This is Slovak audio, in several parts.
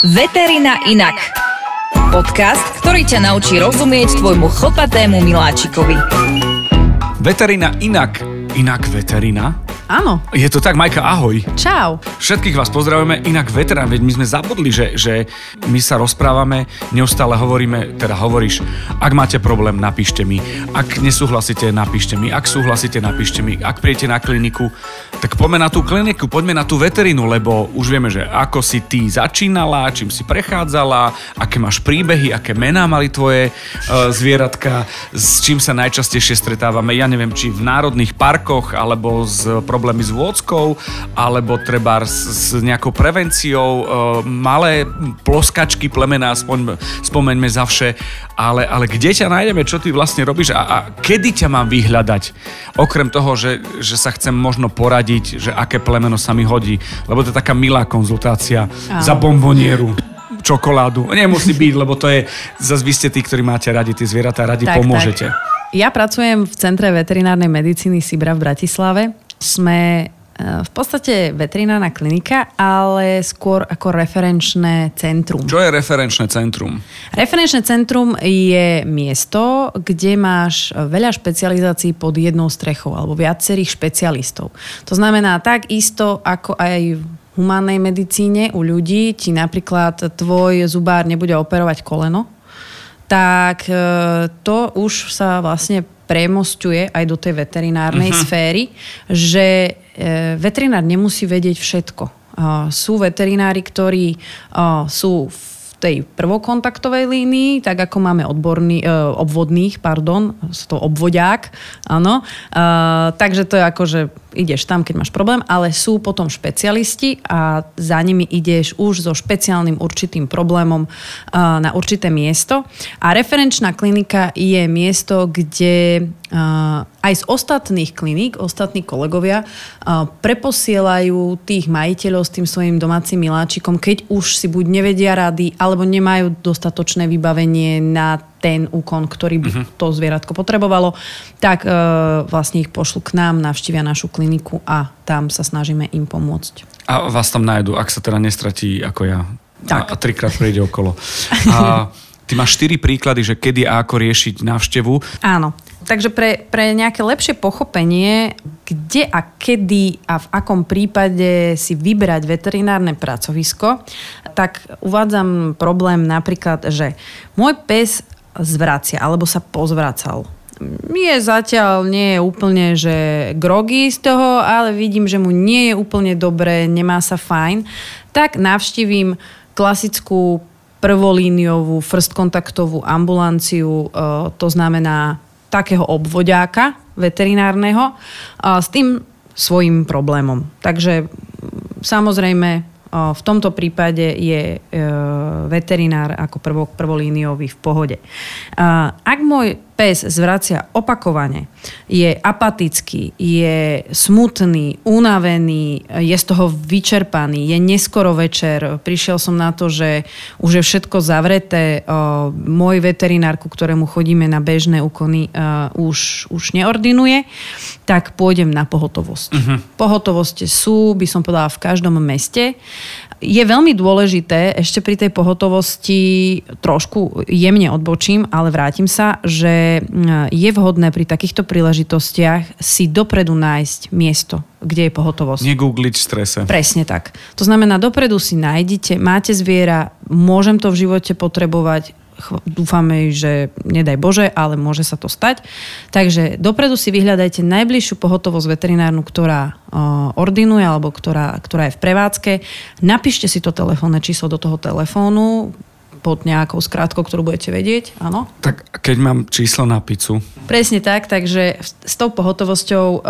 Veterina inak. Podcast, ktorý ťa naučí rozumieť tvojmu chlpatému miláčikovi. Veterina inak. Inak veterina? Áno. Je to tak, Majka, ahoj. Čau. Všetkých vás pozdravujeme, inak veterán, veď my sme zabudli, že, že my sa rozprávame, neustále hovoríme, teda hovoríš, ak máte problém, napíšte mi, ak nesúhlasíte, napíšte mi, ak súhlasíte, napíšte mi, ak prijete na kliniku, tak poďme na tú kliniku, poďme na tú veterinu, lebo už vieme, že ako si ty začínala, čím si prechádzala, aké máš príbehy, aké mená mali tvoje uh, zvieratka, s čím sa najčastejšie stretávame, ja neviem, či v národných parkoch, alebo s problémy s vôckou, alebo treba s, s nejakou prevenciou, e, malé ploskačky plemena, aspoň spomeňme za vše, ale, ale kde ťa nájdeme, čo ty vlastne robíš a, a kedy ťa mám vyhľadať? Okrem toho, že, že sa chcem možno poradiť, že aké plemeno sa mi hodí, lebo to je taká milá konzultácia Ahoj. za bombonieru čokoládu. Nemusí byť, lebo to je, zase vy ste tí, ktorí máte radi tie zvieratá, radi tak, pomôžete. Tak. Ja pracujem v Centre veterinárnej medicíny Sibra v Bratislave sme e, v podstate veterinárna klinika, ale skôr ako referenčné centrum. Čo je referenčné centrum? Referenčné centrum je miesto, kde máš veľa špecializácií pod jednou strechou alebo viacerých špecialistov. To znamená tak isto ako aj v humánnej medicíne u ľudí ti napríklad tvoj zubár nebude operovať koleno, tak e, to už sa vlastne premostuje aj do tej veterinárnej uh-huh. sféry, že e, veterinár nemusí vedieť všetko. Uh, sú veterinári, ktorí uh, sú v tej prvokontaktovej línii, tak ako máme odborný, e, obvodných, pardon, to obvodiák, áno. E, takže to je ako, že ideš tam, keď máš problém, ale sú potom špecialisti a za nimi ideš už so špeciálnym určitým problémom na určité miesto. A referenčná klinika je miesto, kde aj z ostatných kliník, ostatní kolegovia preposielajú tých majiteľov s tým svojim domácim miláčikom, keď už si buď nevedia rady, alebo nemajú dostatočné vybavenie na ten úkon, ktorý by uh-huh. to zvieratko potrebovalo, tak e, vlastne ich pošlu k nám, navštívia našu kliniku a tam sa snažíme im pomôcť. A vás tam nájdu, ak sa teda nestratí ako ja. Tak. A, a trikrát prejde okolo. A ty máš štyri príklady, že kedy a ako riešiť návštevu. Áno. Takže pre, pre nejaké lepšie pochopenie, kde a kedy a v akom prípade si vybrať veterinárne pracovisko, tak uvádzam problém napríklad, že môj pes zvracia alebo sa pozvracal. Je zatiaľ nie je úplne, že grogy z toho, ale vidím, že mu nie je úplne dobre, nemá sa fajn, tak navštívim klasickú prvolíniovú first kontaktovú ambulanciu, e, to znamená takého obvodiáka veterinárneho s tým svojim problémom. Takže samozrejme v tomto prípade je e, veterinár ako prvo, prvolíniový v pohode. Ak môj pes zvracia opakovane, je apatický, je smutný, unavený, je z toho vyčerpaný, je neskoro večer, prišiel som na to, že už je všetko zavreté, môj veterinár, ku ktorému chodíme na bežné úkony, už, už neordinuje, tak pôjdem na pohotovosť. Uh-huh. Pohotovosti sú, by som povedala, v každom meste. Je veľmi dôležité, ešte pri tej pohotovosti trošku jemne odbočím, ale vrátim sa, že mm, je vhodné pri takýchto príležitostiach si dopredu nájsť miesto, kde je pohotovosť. Negoogliť strese. Presne tak. To znamená, dopredu si nájdete, máte zviera, môžem to v živote potrebovať, dúfame, že nedaj Bože, ale môže sa to stať. Takže dopredu si vyhľadajte najbližšiu pohotovosť veterinárnu, ktorá ordinuje alebo ktorá, ktorá je v prevádzke. Napíšte si to telefónne číslo do toho telefónu, pod nejakou skrátkou, ktorú budete vedieť, áno? Tak keď mám číslo na pizzu. Presne tak, takže s tou pohotovosťou uh,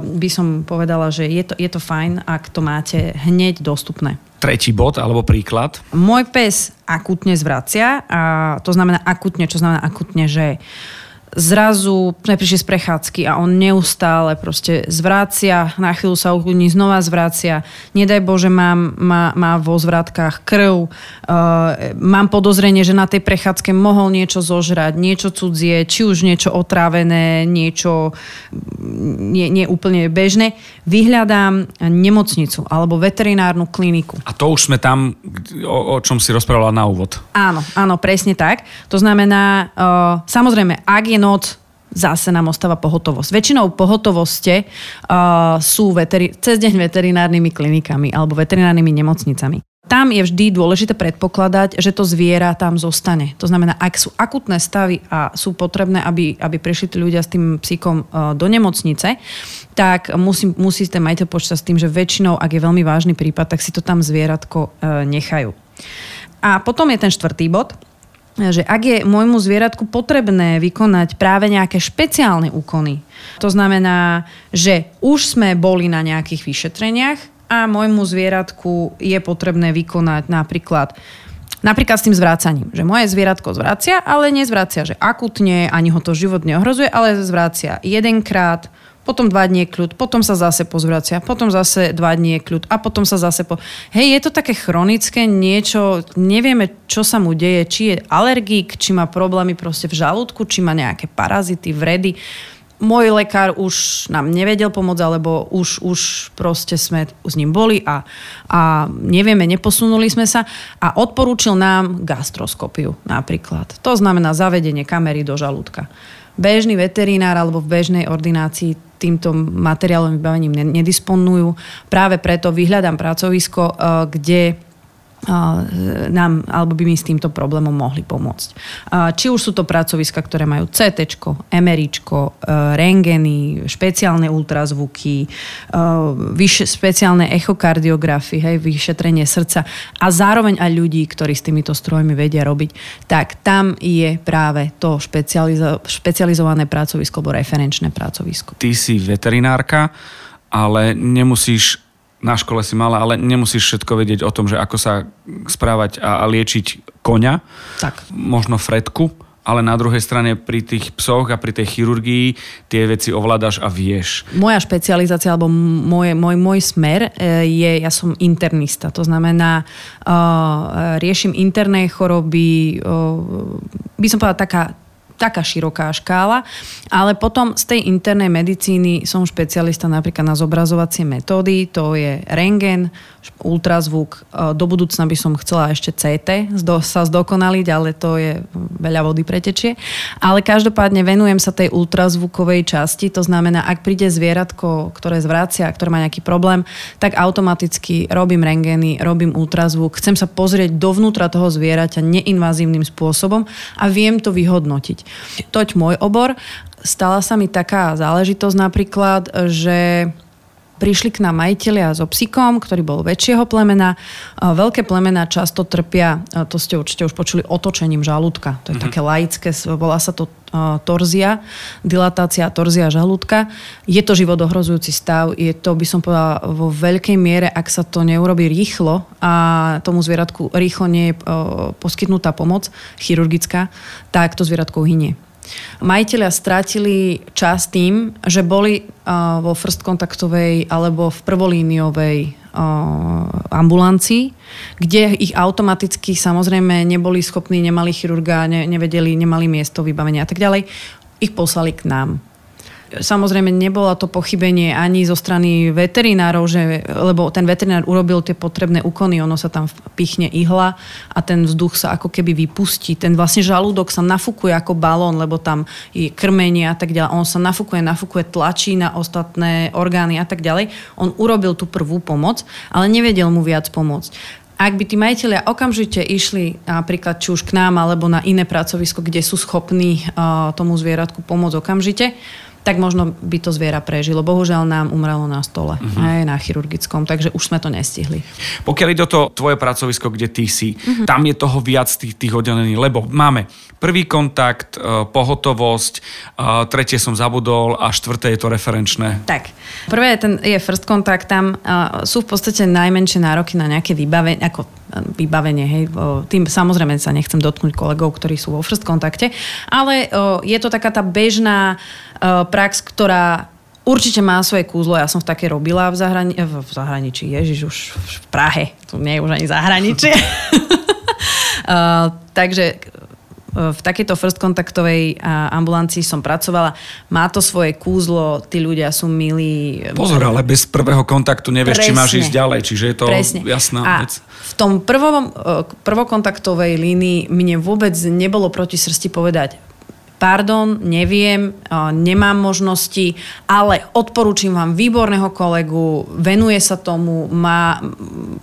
by som povedala, že je to, je to fajn, ak to máte hneď dostupné. Tretí bod alebo príklad? Môj pes akutne zvracia a to znamená akutne, čo znamená akutne, že zrazu prišli z prechádzky a on neustále proste zvrácia, na chvíľu sa ukludní, znova zvrácia. Nedaj Bože, mám, má, má vo zvratkách krv, uh, mám podozrenie, že na tej prechádzke mohol niečo zožrať, niečo cudzie, či už niečo otrávené, niečo nie, nie úplne bežné. Vyhľadám nemocnicu alebo veterinárnu kliniku. A to už sme tam, o, o čom si rozprávala na úvod. Áno, áno, presne tak. To znamená, uh, samozrejme, ak je noc, zase nám ostáva pohotovosť. Väčšinou pohotovoste uh, sú veteri- cez deň veterinárnymi klinikami alebo veterinárnymi nemocnicami. Tam je vždy dôležité predpokladať, že to zviera tam zostane. To znamená, ak sú akutné stavy a sú potrebné, aby, aby prišli tí ľudia s tým psíkom uh, do nemocnice, tak musí, musí ten majiteľ počítať s tým, že väčšinou, ak je veľmi vážny prípad, tak si to tam zvieratko uh, nechajú. A potom je ten štvrtý bod, že ak je môjmu zvieratku potrebné vykonať práve nejaké špeciálne úkony, to znamená, že už sme boli na nejakých vyšetreniach a môjmu zvieratku je potrebné vykonať napríklad Napríklad s tým zvrácaním, že moje zvieratko zvracia, ale nezvracia, že akutne, ani ho to život neohrozuje, ale zvracia jedenkrát, potom dva dní kľud, potom sa zase pozvracia, potom zase dva dní kľud a potom sa zase po... Hej, je to také chronické niečo, nevieme, čo sa mu deje, či je alergík, či má problémy proste v žalúdku, či má nejaké parazity, vredy. Môj lekár už nám nevedel pomôcť, alebo už, už proste sme s ním boli a, a nevieme, neposunuli sme sa a odporúčil nám gastroskopiu napríklad. To znamená zavedenie kamery do žalúdka bežný veterinár alebo v bežnej ordinácii týmto materiálovým vybavením nedisponujú. Práve preto vyhľadám pracovisko, eh, kde nám, alebo by mi s týmto problémom mohli pomôcť. Či už sú to pracoviska, ktoré majú CT, MRI, e, rengeny, špeciálne ultrazvuky, e, vyš, špeciálne echokardiografy, hej, vyšetrenie srdca a zároveň aj ľudí, ktorí s týmito strojmi vedia robiť, tak tam je práve to špecializo- špecializované pracovisko alebo referenčné pracovisko. Ty si veterinárka, ale nemusíš na škole si mala, ale nemusíš všetko vedieť o tom, že ako sa správať a, a liečiť koňa. Tak. Možno fretku, ale na druhej strane pri tých psoch a pri tej chirurgii tie veci ovládaš a vieš. Moja špecializácia alebo môj, môj, môj smer e, je, ja som internista, to znamená uh, riešim interné choroby, uh, by som povedala taká taká široká škála, ale potom z tej internej medicíny som špecialista napríklad na zobrazovacie metódy, to je rengen, ultrazvuk, e, do budúcna by som chcela ešte CT sa zdokonaliť, ale to je veľa vody pretečie. Ale každopádne venujem sa tej ultrazvukovej časti, to znamená, ak príde zvieratko, ktoré zvracia, ktoré má nejaký problém, tak automaticky robím rengeny, robím ultrazvuk, chcem sa pozrieť dovnútra toho zvieraťa neinvazívnym spôsobom a viem to vyhodnotiť. Toť môj obor. Stala sa mi taká záležitosť napríklad, že prišli k nám majiteľia so psíkom, ktorý bol väčšieho plemena. Veľké plemena často trpia, to ste určite už počuli, otočením žalúdka. To je mm-hmm. také laické, volá sa to torzia, dilatácia torzia žalúdka. Je to životohrozujúci stav, je to, by som povedala, vo veľkej miere, ak sa to neurobi rýchlo a tomu zvieratku rýchlo nie je poskytnutá pomoc chirurgická, tak to zvieratko hynie. Majiteľia strátili čas tým, že boli uh, vo first kontaktovej alebo v prvolíniovej uh, ambulancii, kde ich automaticky samozrejme neboli schopní, nemali chirurga, ne, nevedeli, nemali miesto vybavenia a tak ďalej, ich poslali k nám. Samozrejme, nebola to pochybenie ani zo strany veterinárov, že, lebo ten veterinár urobil tie potrebné úkony, ono sa tam pichne ihla a ten vzduch sa ako keby vypustí. Ten vlastne žalúdok sa nafúkuje ako balón, lebo tam je krmenie a tak ďalej. On sa nafúkuje, nafúkuje, tlačí na ostatné orgány a tak ďalej. On urobil tú prvú pomoc, ale nevedel mu viac pomôcť. Ak by tí majiteľia okamžite išli napríklad či už k nám alebo na iné pracovisko, kde sú schopní uh, tomu zvieratku pomôcť okamžite, tak možno by to zviera prežilo. Bohužiaľ nám umrelo na stole, uh-huh. aj na chirurgickom, takže už sme to nestihli. Pokiaľ ide o to tvoje pracovisko, kde ty si, uh-huh. tam je toho viac tých, tých oddelení, lebo máme prvý kontakt, e, pohotovosť, e, tretie som zabudol a štvrté je to referenčné. Tak, prvé je, ten, je first kontakt, tam uh, sú v podstate najmenšie nároky na nejaké vybavenie, ako vybavenie. Hej. Tým samozrejme sa nechcem dotknúť kolegov, ktorí sú vo first kontakte, ale je to taká tá bežná prax, ktorá určite má svoje kúzlo. Ja som v také robila v, zahrani- v zahraničí, ježiš, už v Prahe. Tu nie je už ani zahraničie. uh, takže v takejto first kontaktovej ambulancii som pracovala. Má to svoje kúzlo, tí ľudia sú milí. Pozor, ale bez prvého kontaktu nevieš, Presne. či máš ísť ďalej, čiže je to Presne. jasná a vec. v tom prvom, prvokontaktovej línii mne vôbec nebolo proti srsti povedať, pardon, neviem, nemám možnosti, ale odporúčam vám výborného kolegu, venuje sa tomu, má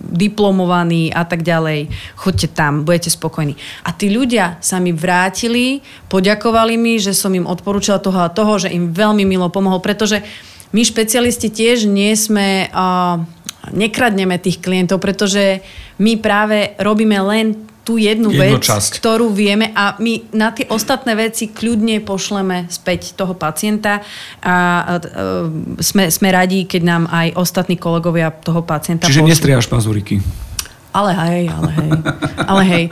diplomovaný a tak ďalej. Choďte tam, budete spokojní. A tí ľudia sa mi vrátili, poďakovali mi, že som im odporúčala toho a toho, že im veľmi milo pomohol, pretože my špecialisti tiež nie sme... Uh, nekradneme tých klientov, pretože my práve robíme len tú jednu, jednu vec, časť. ktorú vieme a my na tie ostatné veci kľudne pošleme späť toho pacienta a uh, sme, sme radi, keď nám aj ostatní kolegovia toho pacienta Čiže pošlú. nestriaš pazuriky. Ale hej, ale hej. ale hej.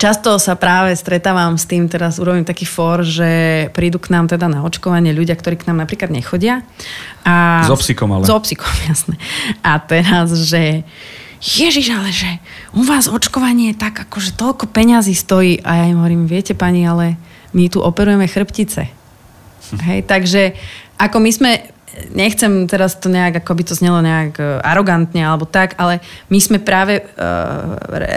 Často sa práve stretávam s tým, teraz urobím taký for, že prídu k nám teda na očkovanie ľudia, ktorí k nám napríklad nechodia. A... S obsikom ale. S obsikom, jasné. A teraz, že Ježiš, ale že u vás očkovanie je tak, akože toľko peňazí stojí. A ja im hovorím, viete pani, ale my tu operujeme chrbtice. Hm. Hej, takže ako my sme, nechcem teraz to nejak, ako by to znelo nejak e, arogantne alebo tak, ale my sme práve uh,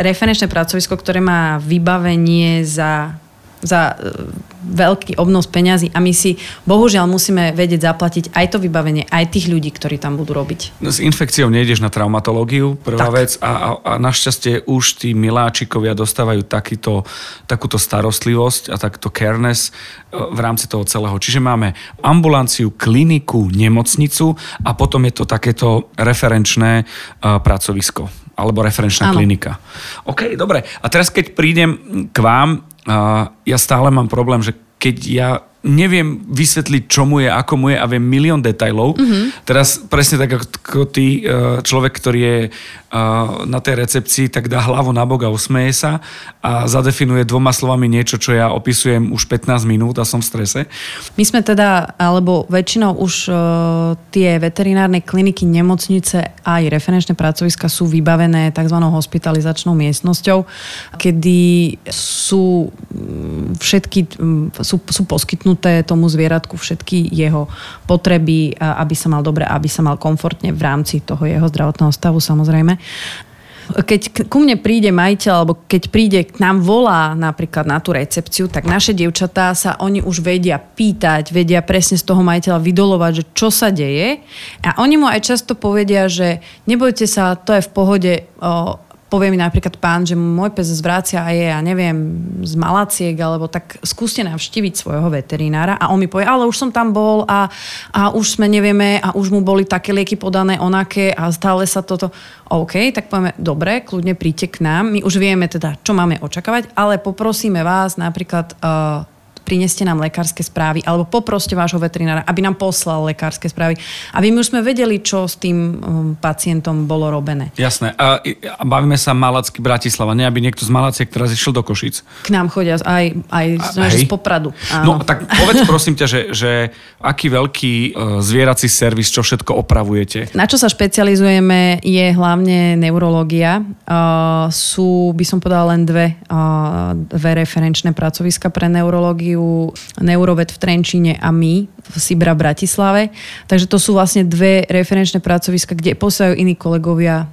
referenčné pracovisko, ktoré má vybavenie za za e, veľký obnos peňazí a my si bohužiaľ musíme vedieť zaplatiť aj to vybavenie, aj tých ľudí, ktorí tam budú robiť. No, s infekciou nejdeš na traumatológiu, prvá tak. vec a, a, a našťastie už tí miláčikovia dostávajú takýto, takúto starostlivosť a takto careness e, v rámci toho celého. Čiže máme ambulanciu, kliniku, nemocnicu a potom je to takéto referenčné uh, pracovisko alebo referenčná ano. klinika. OK, dobre. A teraz keď prídem k vám, ja stále mám problém, že keď ja neviem vysvetliť, čo mu je, ako mu je a viem milión detajlov. Mm-hmm. Teraz presne tak ako ty, e, človek, ktorý je e, na tej recepcii, tak dá hlavu na bok a usmeje sa a zadefinuje dvoma slovami niečo, čo ja opisujem už 15 minút a som v strese. My sme teda, alebo väčšinou už uh, tie veterinárne kliniky, nemocnice a aj referenčné pracoviska sú vybavené tzv. hospitalizačnou miestnosťou, kedy sú všetky, sú, sú poskytnuté poskytnuté tomu zvieratku všetky jeho potreby, aby sa mal dobre, aby sa mal komfortne v rámci toho jeho zdravotného stavu samozrejme keď ku mne príde majiteľ, alebo keď príde k nám volá napríklad na tú recepciu, tak naše dievčatá sa oni už vedia pýtať, vedia presne z toho majiteľa vydolovať, že čo sa deje. A oni mu aj často povedia, že nebojte sa, to je v pohode, povie mi napríklad pán, že môj pes zvrácia a je, ja neviem, z malaciek, alebo tak skúste navštíviť svojho veterinára a on mi povie, ale už som tam bol a, a už sme nevieme a už mu boli také lieky podané onaké a stále sa toto... OK, tak povieme, dobre, kľudne príďte k nám, my už vieme teda, čo máme očakávať, ale poprosíme vás napríklad uh, prineste nám lekárske správy alebo poproste vášho veterinára, aby nám poslal lekárske správy, aby my už sme vedeli, čo s tým um, pacientom bolo robené. Jasné. A, a bavíme sa Malacky Bratislava, nie aby niekto z Malaciek teraz išiel do Košic. K nám chodia aj, aj a, z Popradu. Áno. No tak povedz prosím ťa, že, že aký veľký uh, zvierací servis, čo všetko opravujete? Na čo sa špecializujeme je hlavne neurológia. Uh, sú, by som povedala, len dve, uh, dve referenčné pracoviska pre neurológiu Neurovet Neurovet v Trenčíne a my v Sibra Bratislave. Takže to sú vlastne dve referenčné pracoviska, kde posielajú iní kolegovia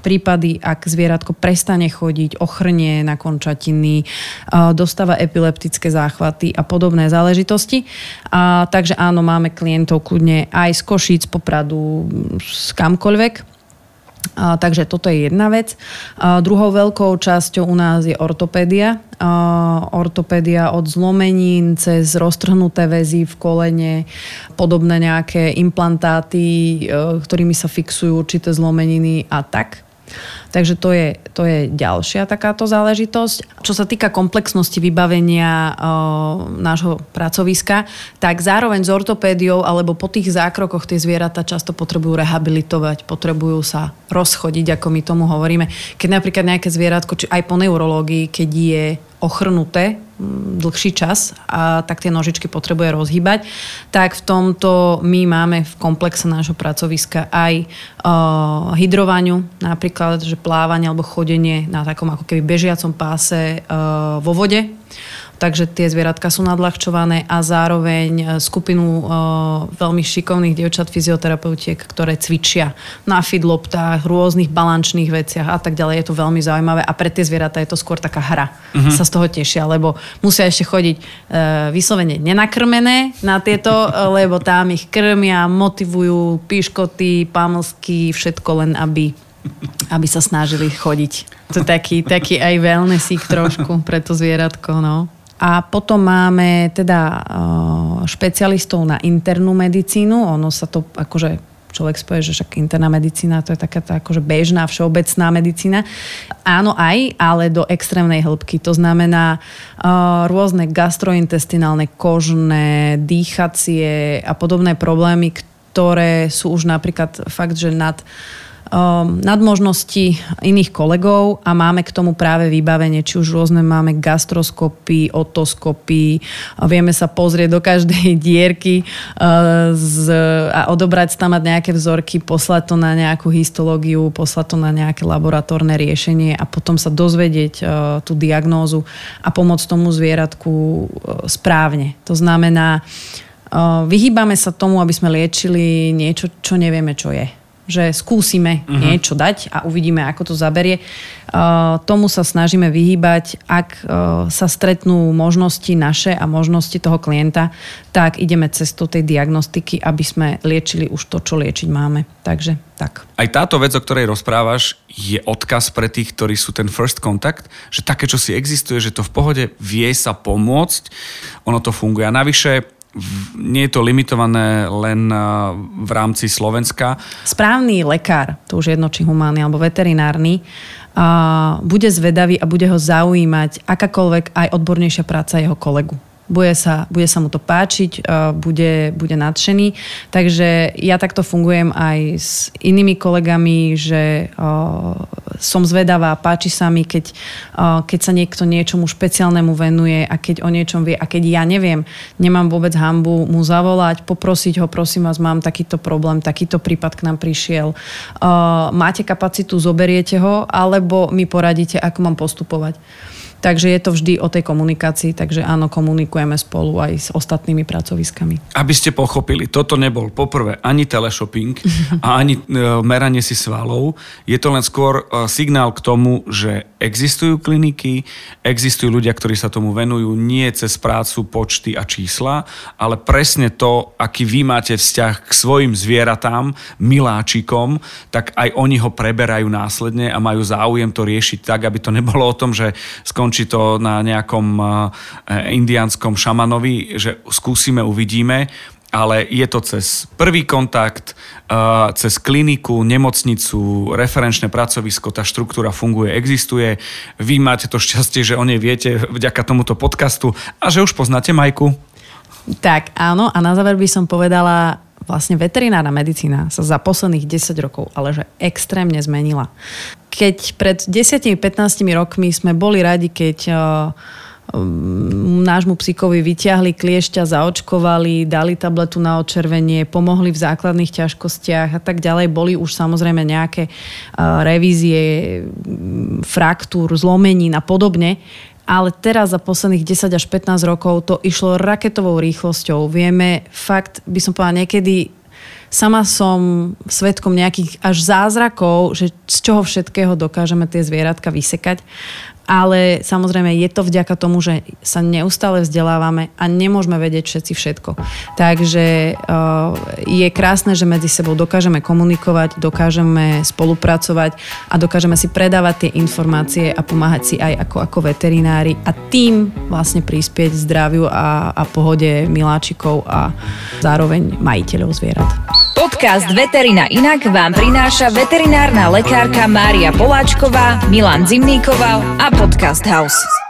prípady, ak zvieratko prestane chodiť, ochrnie na končatiny, dostáva epileptické záchvaty a podobné záležitosti. A, takže áno, máme klientov kľudne aj z Košíc, Popradu, z kamkoľvek. Takže toto je jedna vec. Druhou veľkou časťou u nás je ortopédia. Ortopédia od zlomenín cez roztrhnuté väzy v kolene, podobné nejaké implantáty, e, ktorými sa fixujú určité zlomeniny a tak. Takže to je, to je ďalšia takáto záležitosť. Čo sa týka komplexnosti vybavenia o, nášho pracoviska, tak zároveň s ortopédiou alebo po tých zákrokoch tie zvieratá často potrebujú rehabilitovať, potrebujú sa rozchodiť, ako my tomu hovoríme. Keď napríklad nejaké zvieratko, či aj po neurológii, keď je ochrnuté dlhší čas a tak tie nožičky potrebuje rozhýbať, tak v tomto my máme v komplexe nášho pracoviska aj uh, hydrovaniu, napríklad, že plávanie alebo chodenie na takom ako keby bežiacom páse uh, vo vode takže tie zvieratka sú nadľahčované a zároveň e, skupinu uh, veľmi šikovných dievčat fyzioterapeutiek, ktoré cvičia na fidloptách, rôznych balančných veciach a tak ďalej. Je to veľmi zaujímavé a pre tie zvieratá je to skôr taká hra. Uh-huh. Sa z toho tešia, lebo musia ešte chodiť uh, vyslovene nenakrmené na tieto, lebo tam ich krmia, motivujú, piškoty, pamlsky, všetko len aby aby sa snažili chodiť. To je taký, taký aj wellnessík trošku pre to zvieratko, no. A potom máme teda eh, špecialistov na internú medicínu. Ono sa to akože človek spoje, že však interná medicína to je taká tá akože bežná, všeobecná medicína. Áno aj, ale do extrémnej hĺbky. To znamená uh, rôzne gastrointestinálne, kožné, dýchacie a podobné problémy, ktoré sú už napríklad fakt, že nad uh, nadmožnosti iných kolegov a máme k tomu práve vybavenie, či už rôzne máme gastroskopy, otoskopy, vieme sa pozrieť do každej dierky uh, a odobrať tam nejaké vzorky, poslať to na nejakú histológiu, poslať to na nejaké laboratórne riešenie a potom sa dozvedieť uh, tú diagnózu a pomôcť tomu zvieratku uh, správne. To znamená, vyhýbame sa tomu, aby sme liečili niečo, čo nevieme, čo je že skúsime uh-huh. niečo dať a uvidíme, ako to zaberie. Uh, tomu sa snažíme vyhýbať, ak uh, sa stretnú možnosti naše a možnosti toho klienta, tak ideme cestou tej diagnostiky, aby sme liečili už to, čo liečiť máme. Takže tak. Aj táto vec, o ktorej rozprávaš, je odkaz pre tých, ktorí sú ten first contact, že také, čo si existuje, že to v pohode vie sa pomôcť, ono to funguje. A navyše nie je to limitované len v rámci Slovenska. Správny lekár, to už jedno či humánny alebo veterinárny, bude zvedavý a bude ho zaujímať akákoľvek aj odbornejšia práca jeho kolegu bude sa, bude sa mu to páčiť, bude, bude nadšený. Takže ja takto fungujem aj s inými kolegami, že som zvedavá, páči sa mi, keď, keď sa niekto niečomu špeciálnemu venuje a keď o niečom vie a keď ja neviem, nemám vôbec hambu mu zavolať, poprosiť ho, prosím vás, mám takýto problém, takýto prípad k nám prišiel. Máte kapacitu, zoberiete ho, alebo mi poradíte, ako mám postupovať. Takže je to vždy o tej komunikácii, takže áno, komunikujeme spolu aj s ostatnými pracoviskami. Aby ste pochopili, toto nebol poprvé ani teleshopping a ani e, meranie si svalov. Je to len skôr e, signál k tomu, že existujú kliniky, existujú ľudia, ktorí sa tomu venujú nie cez prácu, počty a čísla, ale presne to, aký vy máte vzťah k svojim zvieratám, miláčikom, tak aj oni ho preberajú následne a majú záujem to riešiť tak, aby to nebolo o tom, že skon skončí to na nejakom eh, indiánskom šamanovi, že skúsime, uvidíme, ale je to cez prvý kontakt, eh, cez kliniku, nemocnicu, referenčné pracovisko, tá štruktúra funguje, existuje. Vy máte to šťastie, že o nej viete vďaka tomuto podcastu a že už poznáte Majku. Tak, áno. A na záver by som povedala, vlastne veterinárna medicína sa za posledných 10 rokov ale že extrémne zmenila keď pred 10-15 rokmi sme boli radi, keď uh, nášmu psíkovi vyťahli kliešťa, zaočkovali, dali tabletu na odčervenie, pomohli v základných ťažkostiach a tak ďalej. Boli už samozrejme nejaké uh, revízie, fraktúr, zlomenín a podobne. Ale teraz za posledných 10 až 15 rokov to išlo raketovou rýchlosťou. Vieme fakt, by som povedala, niekedy sama som svetkom nejakých až zázrakov, že z čoho všetkého dokážeme tie zvieratka vysekať ale samozrejme je to vďaka tomu, že sa neustále vzdelávame a nemôžeme vedieť všetci všetko. Takže uh, je krásne, že medzi sebou dokážeme komunikovať, dokážeme spolupracovať a dokážeme si predávať tie informácie a pomáhať si aj ako, ako veterinári a tým vlastne prispieť zdraviu a, a pohode miláčikov a zároveň majiteľov zvierat. Podcast Veterina Inak vám prináša veterinárna lekárka Mária Poláčková, Milan Zimníkoval a Podcast House.